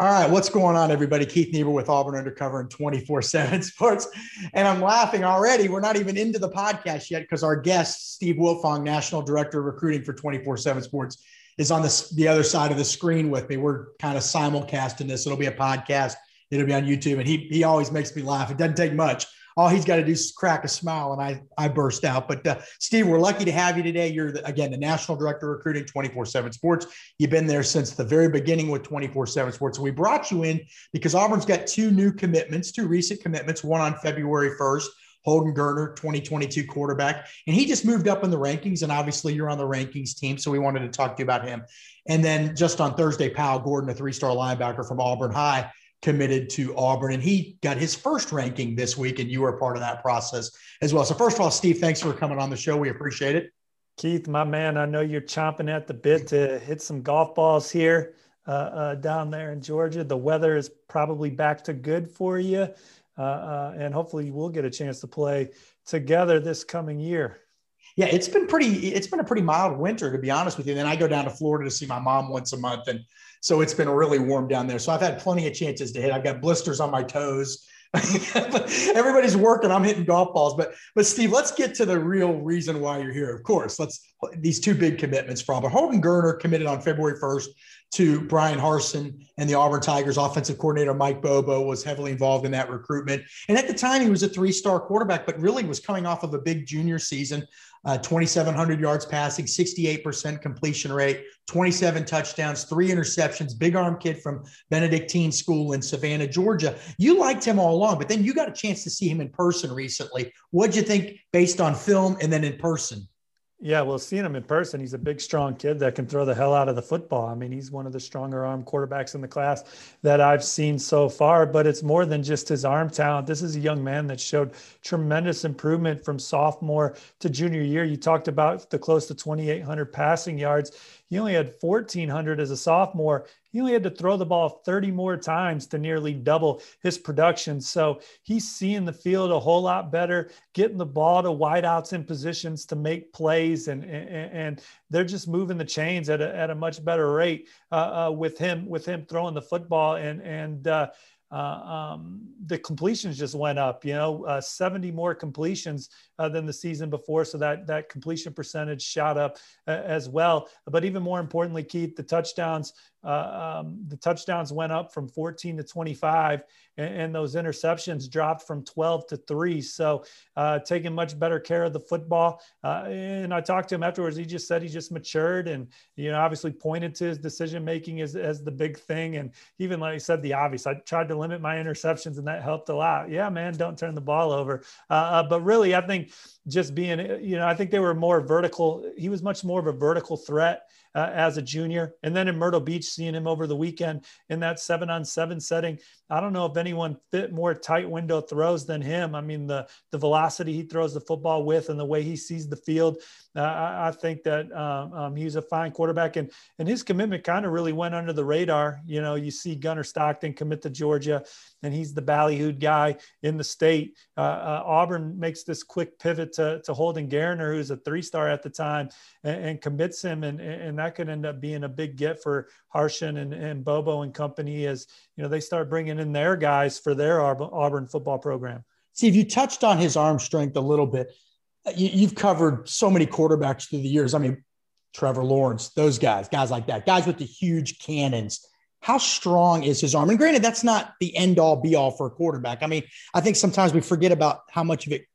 All right, what's going on, everybody? Keith Niebuhr with Auburn Undercover and 24 7 Sports. And I'm laughing already. We're not even into the podcast yet because our guest, Steve Wiltfong, National Director of Recruiting for 24 7 Sports, is on the, the other side of the screen with me. We're kind of simulcasting this. It'll be a podcast, it'll be on YouTube. And he, he always makes me laugh. It doesn't take much all he's got to do is crack a smile and I, I burst out. But uh, Steve, we're lucky to have you today. You're the, again, the national director of recruiting 24 seven sports. You've been there since the very beginning with 24 seven sports. So we brought you in because Auburn's got two new commitments, two recent commitments, one on February 1st, Holden Geriner, 2022 quarterback. And he just moved up in the rankings. And obviously you're on the rankings team. So we wanted to talk to you about him. And then just on Thursday, Powell Gordon, a three-star linebacker from Auburn High, committed to Auburn, and he got his first ranking this week, and you were part of that process as well. So, first of all, Steve, thanks for coming on the show. We appreciate it. Keith, my man, I know you're chomping at the bit to hit some golf balls here uh, uh, down there in Georgia. The weather is probably back to good for you, uh, uh and hopefully, we'll get a chance to play together this coming year. Yeah, it's been pretty. It's been a pretty mild winter, to be honest with you. And then I go down to Florida to see my mom once a month, and so it's been really warm down there. So I've had plenty of chances to hit. I've got blisters on my toes. Everybody's working. I'm hitting golf balls. But but Steve, let's get to the real reason why you're here. Of course, let's these two big commitments from Auburn. Holden Geriner committed on February 1st to Bryan Harsin and the Auburn Tigers offensive coordinator Mike Bobo was heavily involved in that recruitment. And at the time, he was a three-star quarterback, but really was coming off of a big junior season uh, 2,700 yards passing, 68% completion rate, 27 touchdowns, three interceptions, big arm kid from Benedictine School in Savannah, Georgia. You liked him all along, but then you got a chance to see him in person recently. What'd you think based on film and then in person? Yeah, well, seeing him in person, he's a big, strong kid that can throw the hell out of the football. I mean, he's one of the stronger arm quarterbacks in the class that I've seen so far. But it's more than just his arm talent. This is a young man that showed tremendous improvement from sophomore to junior year. You talked about the close to 2,800 passing yards. He only had 1,400 as a sophomore. He only had to throw the ball 30 more times to nearly double his production. So he's seeing the field a whole lot better, getting the ball to wideouts in positions to make plays, and and, and they're just moving the chains at a, at a much better rate uh, uh, with him with him throwing the football and and. Uh, um, the completions just went up. You know, uh, 70 more completions uh, than the season before, so that that completion percentage shot up uh, as well. But even more importantly, Keith, the touchdowns uh, um, the touchdowns went up from 14 to 25, and, and, those interceptions dropped from 12 to three. So, uh, taking much better care of the football. Uh, and I talked to him afterwards. He just said he just matured, and you know, obviously pointed to his decision making as, as the big thing. And even like I said, the obvious. I tried to limit my interceptions, and that helped a lot. Yeah, man, don't turn the ball over. Uh, uh, but really, I think just being, you know, I think they were more vertical. He was much more of a vertical threat uh, as a junior. And then in Myrtle Beach, seeing him over the weekend in that seven on seven setting, I don't know if anyone fit more tight window throws than him. I mean, the the velocity he throws the football with and the way he sees the field, I, I, think that um, um, he's a fine quarterback. And and his commitment kind of really went under the radar. You know, you see Gunnar Stockton commit to Georgia, and he's the ballyhooed guy in the state. Uh, uh, Auburn makes this quick pivot to, to Holden Geriner, who's a three star at the time, and, and commits him, and and that could end up being a big get for Harsin and, and Bobo and company as you know they start bringing in their guys for their Auburn football program. Steve, you touched on his arm strength a little bit. You, have covered so many quarterbacks through the years. I mean, Trevor Lawrence, those guys, guys like that, guys with the huge cannons. How strong is his arm? And granted, that's not the end all be all for a quarterback. I mean, I think sometimes we forget about how much of it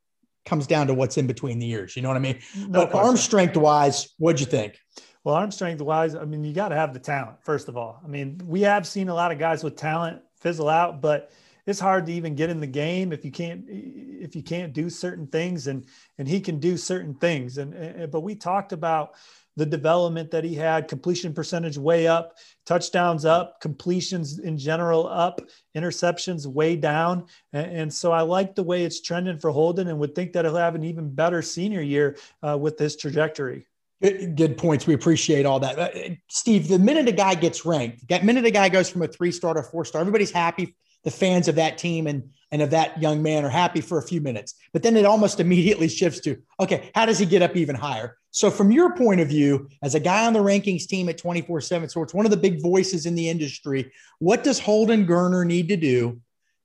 comes down to what's in between the ears. You know what I mean? No but question. arm strength wise, what'd you think? Well, arm strength wise, I mean, you got to have the talent, first of all. I mean, we have seen a lot of guys with talent fizzle out, but it's hard to even get in the game if you can't if you can't do certain things and and he can do certain things and, and but we talked about the development that he had, completion percentage way up, touchdowns up, completions in general up, interceptions way down. And, and so I like the way it's trending for Holden and would think that he'll have an even better senior year uh, with this trajectory. Good, points. We appreciate all that. Uh, Steve, the minute a guy gets ranked, the minute a guy goes from a three star to four star, everybody's happy. The fans of that team and and of that young man are happy for a few minutes. But then it almost immediately shifts to, okay, how does he get up even higher? So, from your point of view, as a guy on the rankings team at 24 7 Sports, one of the big voices in the industry, what does Holden Geriner need to do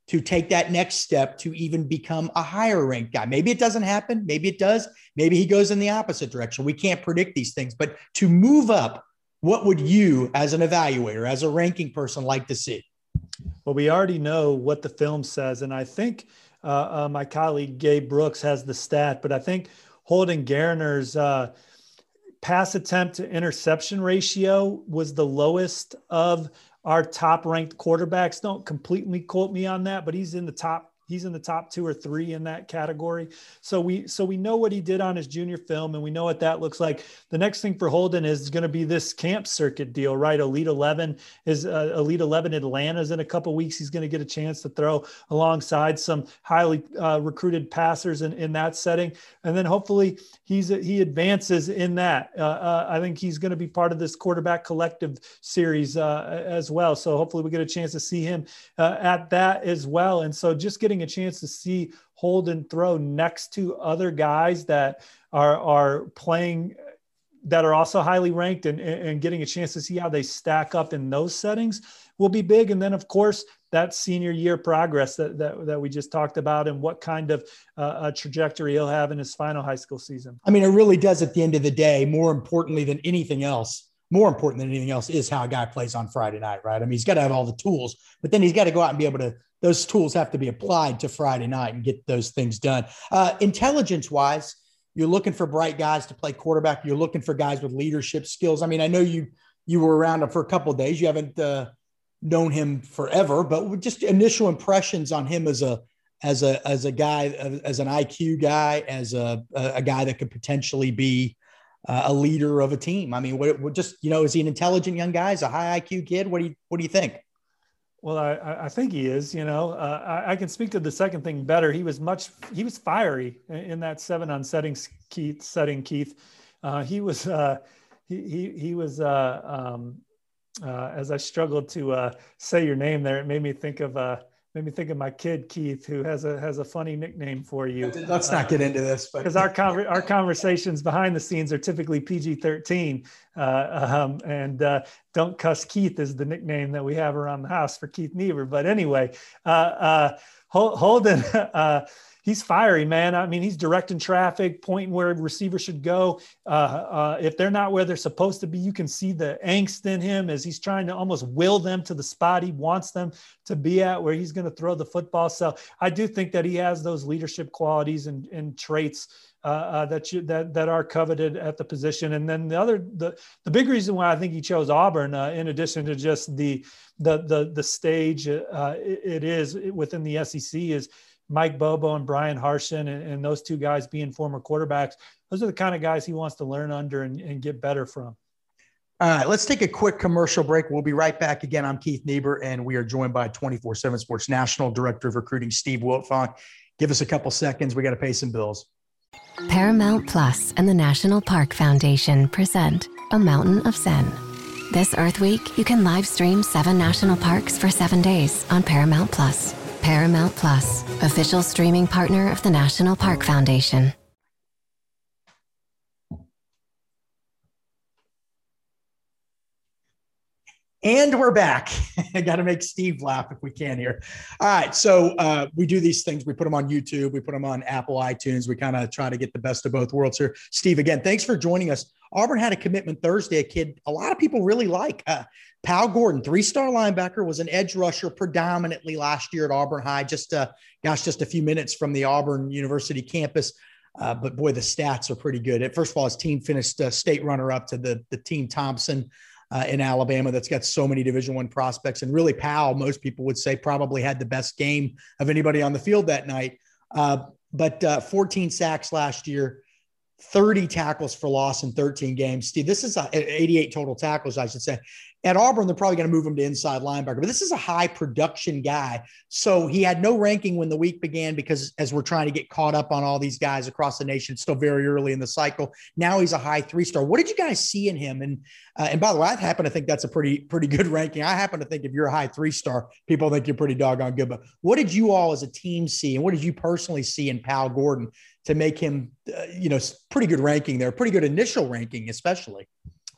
to take that next step to even become a higher ranked guy? Maybe it doesn't happen. Maybe it does. Maybe he goes in the opposite direction. We can't predict these things, but to move up, what would you, as an evaluator, as a ranking person, like to see? Well, we already know what the film says. And I think uh, uh, my colleague Gabe Brooks has the stat, but I think Holden Geriner's uh, pass attempt to interception ratio was the lowest of our top ranked quarterbacks. Don't completely quote me on that, but he's in the top he's in the top two or three in that category. So we so we know what he did on his junior film, and we know what that looks like. The next thing for Holden is going to be this camp circuit deal, right? Elite Eleven is uh, Elite Eleven Atlanta's in a couple weeks. He's going to get a chance to throw alongside some highly uh, recruited passers in, in that setting, and then hopefully he's he advances in that. Uh, uh I think he's going to be part of this quarterback collective series uh, as well. So hopefully we get a chance to see him uh, at that as well. And so just getting getting a chance to see Holden throw next to other guys that are are playing that are also highly ranked and, and getting a chance to see how they stack up in those settings will be big. And then, of course, that senior year progress that, that, that we just talked about and what kind of uh, a trajectory he'll have in his final high school season. I mean, it really does at the end of the day, more importantly than anything else, more important than anything else is how a guy plays on Friday night, right? I mean, he's got to have all the tools, but then he's got to go out and be able to those tools have to be applied to Friday night and get those things done. Uh, intelligence wise, you're looking for bright guys to play quarterback. You're looking for guys with leadership skills. I mean, I know you you were around him for a couple days. You haven't uh, known him forever, but just initial impressions on him as a as a as a guy as an IQ guy, as a a guy that could potentially be uh, a leader of a team. I mean, what, what just you know, is he an intelligent young guy? Is a high IQ kid? What do you what do you think? Well, I, I think he is. You know, uh, I, I, can speak to the second thing better. He was much. He was fiery in that seven on settings, Keith. Setting Keith. Uh, he was. Uh, he, he he was. Uh, um, uh, as I struggled to say your name there, it made me think of made me think of my kid Keith, who has a has a funny nickname for you. Let's not get into this, because our con- our conversations behind the scenes are typically PG thirteen, uh, um, and uh, don't cuss Keith is the nickname that we have around the house for Keith Niebuhr. But anyway, uh, uh Holden. He's fiery, man. I mean, he's directing traffic, pointing where receivers should go. Uh, uh, if they're not where they're supposed to be, you can see the angst in him as he's trying to almost will them to the spot he wants them to be at, where he's going to throw the football. So I do think that he has those leadership qualities and, and traits. Uh, uh, that you that that are coveted at the position. And then the other the the big reason why I think he chose Auburn, uh, in addition to just the the the the stage uh, it, it is within the SEC, is Mike Bobo and Bryan Harsin and, and, those two guys being former quarterbacks, those are the kind of guys he wants to learn under and, and, get better from. All right, let's take a quick commercial break. We'll be right back again. I'm Keith Niebuhr, and we are joined by 24 7 Sports National Director of Recruiting, Steve Wiltfong. Give us a couple seconds. We got to pay some bills. Paramount Plus and the National Park Foundation present A Mountain of Zen. This Earth Week, you can live stream seven national parks for seven days on Paramount Plus. Paramount Plus, official streaming partner of the National Park Foundation. And we're back. I got to make Steve laugh if we can here. All right. So uh, we do these things. We put them on YouTube. We put them on Apple iTunes. We kind of try to get the best of both worlds here. Steve, again, thanks for joining us. Auburn had a commitment Thursday, a kid a lot of people really like. Uh, Pal Gordon, three-star linebacker, was an edge rusher predominantly last year at Auburn High. Just, uh, gosh, just a few minutes from the Auburn University campus. Uh, but boy, the stats are pretty good. First of all, his team finished uh, state runner up to the the team Thompson uh, in Alabama that's got so many Division One prospects, and really Powell, most people would say, probably had the best game of anybody on the field that night. Uh, but uh, 14 sacks last year, 30 tackles for loss in 13 games. Steve, this is a, 88 total tackles, I should say. At Auburn, they're probably going to move him to inside linebacker, but this is a high production guy. So he had no ranking when the week began because as we're trying to get caught up on all these guys across the nation, still very early in the cycle. Now he's a high three star. What did you guys see in him? And uh, and by the way, I happen to think that's a pretty pretty good ranking. I happen to think if you're a high three star, people think you're pretty doggone good. But what did you all as a team see, and what did you personally see in Pal Gordon to make him, uh, you know, pretty good ranking there, pretty good initial ranking, especially?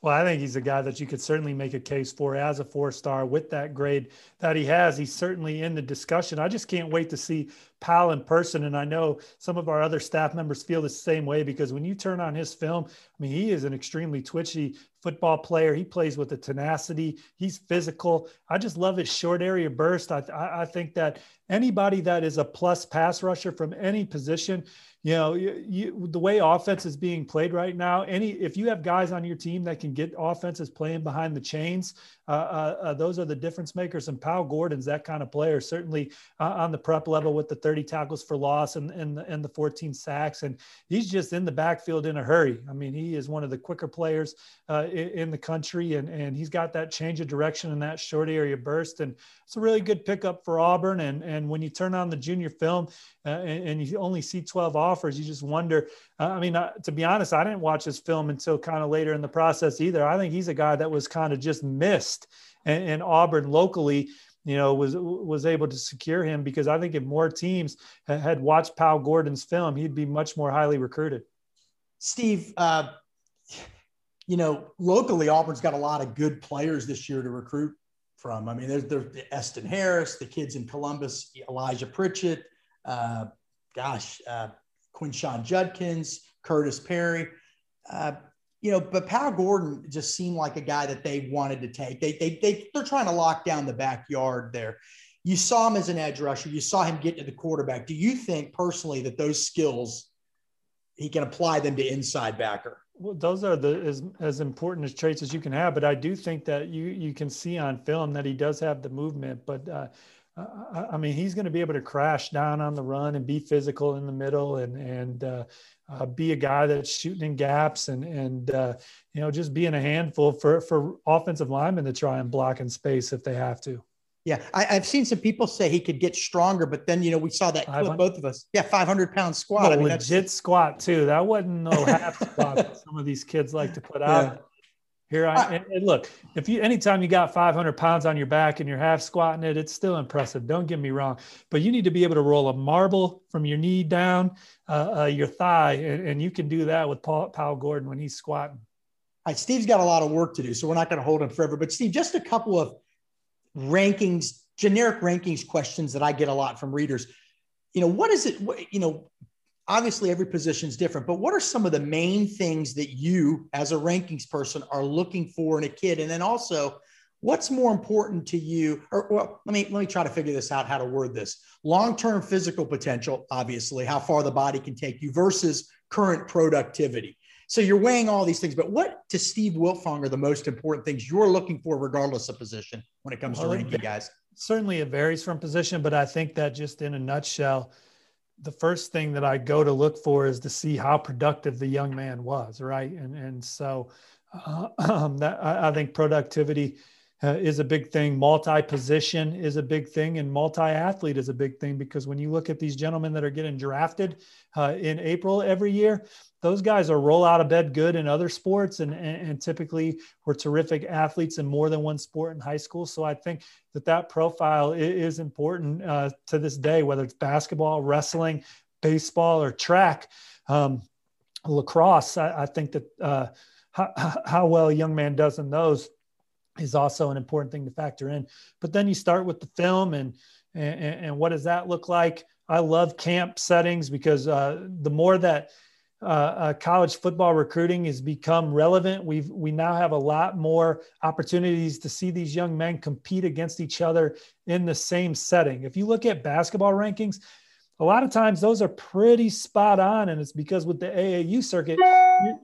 Well, I think he's a guy that you could certainly make a case for as a four star with that grade that he has. He's certainly in the discussion. I just can't wait to see Pal in person. And I know some of our other staff members feel the same way because when you turn on his film, I mean, he is an extremely twitchy football player. He plays with the tenacity, he's physical. I just love his short area burst. I, I, I think that anybody that is a plus pass rusher from any position, you know, you, you, the way offense is being played right now, any if you have guys on your team that can get offenses playing behind the chains, uh, uh, uh, those are the difference makers. And Pal Gordon's that kind of player, certainly uh, on the prep level with the 30 tackles for loss and and the, and the 14 sacks, and he's just in the backfield in a hurry. I mean, he is one of the quicker players uh, in, the country, and and he's got that change of direction and that short area burst, and it's a really good pickup for Auburn. And and when you turn on the junior film uh, and, and, you only see 12 offers, you just wonder. Uh, I mean, uh, to be honest, I didn't watch his film until kind of later in the process either. I think he's a guy that was kind of just missed and, and Auburn locally you know, was was able to secure him because I think if more teams had watched Pal Gordon's film, he'd be much more highly recruited. Steve, uh, you know, locally Auburn's got a lot of good players this year to recruit from. I mean, there's, there's Eston Harris, the kids in Columbus, Elijah Pritchett, uh, gosh, uh, Quinshon Judkins, Curtis Perry. Uh, you know, but Pal Gordon just seemed like a guy that they wanted to take. They, they, they, they're trying to lock down the backyard there. You saw him as an edge rusher. You saw him get to the quarterback. Do you think personally that those skills, he can apply them to inside backer? Well, those are the as, as important as traits as you can have. But I do think that you you can see on film that he does have the movement. But uh, I mean, he's going to be able to crash down on the run and be physical in the middle and and uh, uh, be a guy that's shooting in gaps and and uh, you know just being a handful for for offensive linemen to try and block in space if they have to. Yeah, I, have seen some people say he could get stronger, but then you know we saw that clip, both of us. Yeah, five hundred pound squat. Well, I mean, legit that's... squat too. That wasn't no half squat that some of these kids like to put out. Yeah. Here I and, and, look, if you anytime you got 500 pounds on your back and you're half squatting it, it's still impressive. Don't get me wrong, but you need to be able to roll a marble from your knee down uh, uh, your thigh, and, and, you can do that with Paul, Pal Gordon when he's squatting. All right, Steve's got a lot of work to do, so we're not going to hold him forever. But Steve, just a couple of rankings, generic rankings questions that I get a lot from readers. You know, what is it? You know, obviously every position is different, but what are some of the main things that you as a rankings person are looking for in a kid? And then also, what's more important to you? Or well, let me let me try to figure this out how to word this. Long-term physical potential, obviously, how far the body can take you versus current productivity. So you're weighing all these things, but what to Steve Wiltfong are the most important things you're looking for, regardless of position, when it comes well, to ranking guys? Certainly, it varies from position, but I think that just in a nutshell, the first thing that I go to look for is to see how productive the young man was, right? And and so uh, um, that I, I, think productivity uh, is a big thing. Multi position is a big thing, and multi athlete is a big thing because when you look at these gentlemen that are getting drafted uh, in April every year, those guys are roll out of bed good in other sports and, and, and, typically were terrific athletes in more than one sport in high school. So I think that that profile is important uh, to this day, whether it's basketball, wrestling, baseball, or track. Um, lacrosse, I, I, think that uh, how, how well a young man does in those is also an important thing to factor in. But then you start with the film and, and, and what does that look like? I love camp settings because uh, the more that – uh, uh, college football recruiting has become relevant. We've we now have a lot more opportunities to see these young men compete against each other in the same setting. If you look at basketball rankings, a lot of times those are pretty spot on. And it's because with the AAU circuit,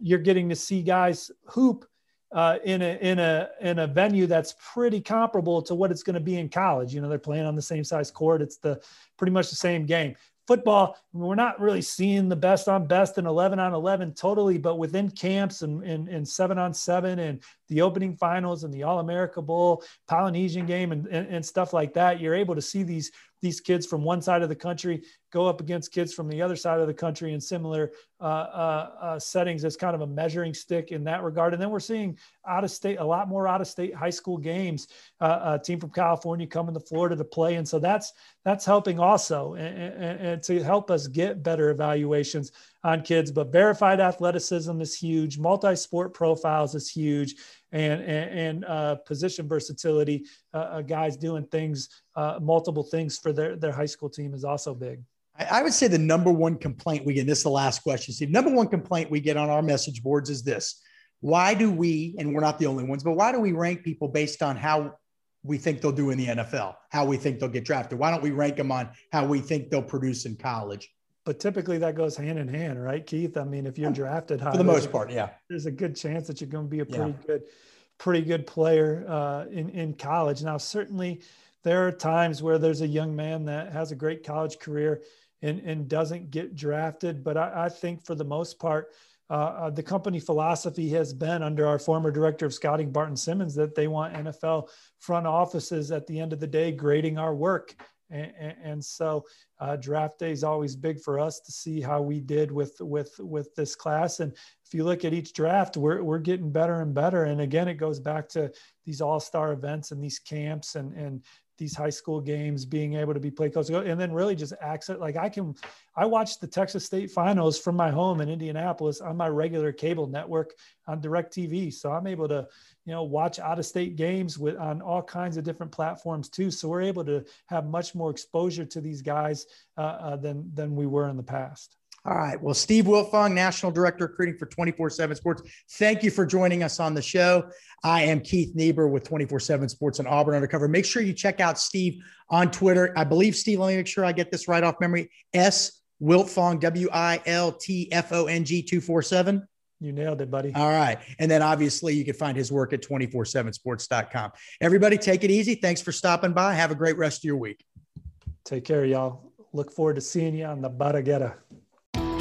you're getting to see guys hoop uh, in a in a in a venue that's pretty comparable to what it's going to be in college. You know, they're playing on the same size court. It's the pretty much the same game football, we're not really seeing the best on best and 11 on 11 totally, but within camps and, and, and seven on seven and the opening finals and the All America Bowl, Polynesian game, and, and, and stuff like that, you're able to see these these kids from one side of the country go up against kids from the other side of the country in similar uh, uh, uh, settings as kind of a measuring stick in that regard. And then we're seeing out of state, a lot more out of state high school games. Uh, a team from California coming to Florida to play, and so that's that's helping also, and, and, and to help us get better evaluations on kids. But verified athleticism is huge. Multi-sport profiles is huge and and, and uh, position versatility, uh, uh, guys doing things, uh, multiple things for their their high school team is also big. I would say the number one complaint we get. This is the last question, Steve. Number one complaint we get on our message boards is this: Why do we, and we're not the only ones, but why do we rank people based on how we think they'll do in the NFL, how we think they'll get drafted? Why don't we rank them on how we think they'll produce in college? But typically that goes hand in hand, right, Keith? I mean, if you're drafted high, for the most part, yeah, there's a good chance that you're going to be a pretty yeah. good, pretty good player uh, in in college. Now, certainly, there are times where there's a young man that has a great college career and and doesn't get drafted, but I, I think for the most part. Uh, uh, the company philosophy has been under our former director of scouting, Barton Simmons, that they want NFL front offices at the end of the day grading our work and, and so uh, draft day is always big for us to see how we did with with with this class. And if you look at each draft we're, we're getting better and better. And again it goes back to these all-star events and these camps and and these high school games being able to be played close and then really just access like i can i watched the texas state finals from my home in indianapolis on my regular cable network on DirecTV. So i'm able to you know watch out of state games with on all kinds of different platforms too. So we're able to have much more exposure to these guys uh, uh, than than we were in the past all right. Well, Steve Wiltfong, National Director recruiting for 24 7 Sports. Thank you for joining us on the show. I am Keith Niebuhr with 24 7 Sports and Auburn Undercover. Make sure you check out Steve on Twitter. I believe, Steve, let me make sure I get this right off memory. S Wiltfong, W I L T F O N G 247. You nailed it, buddy. All right. And then obviously you can find his work at 247sports.com. Everybody take it easy. Thanks for stopping by. Have a great rest of your week. Take care, y'all. Look forward to seeing you on the Barraguera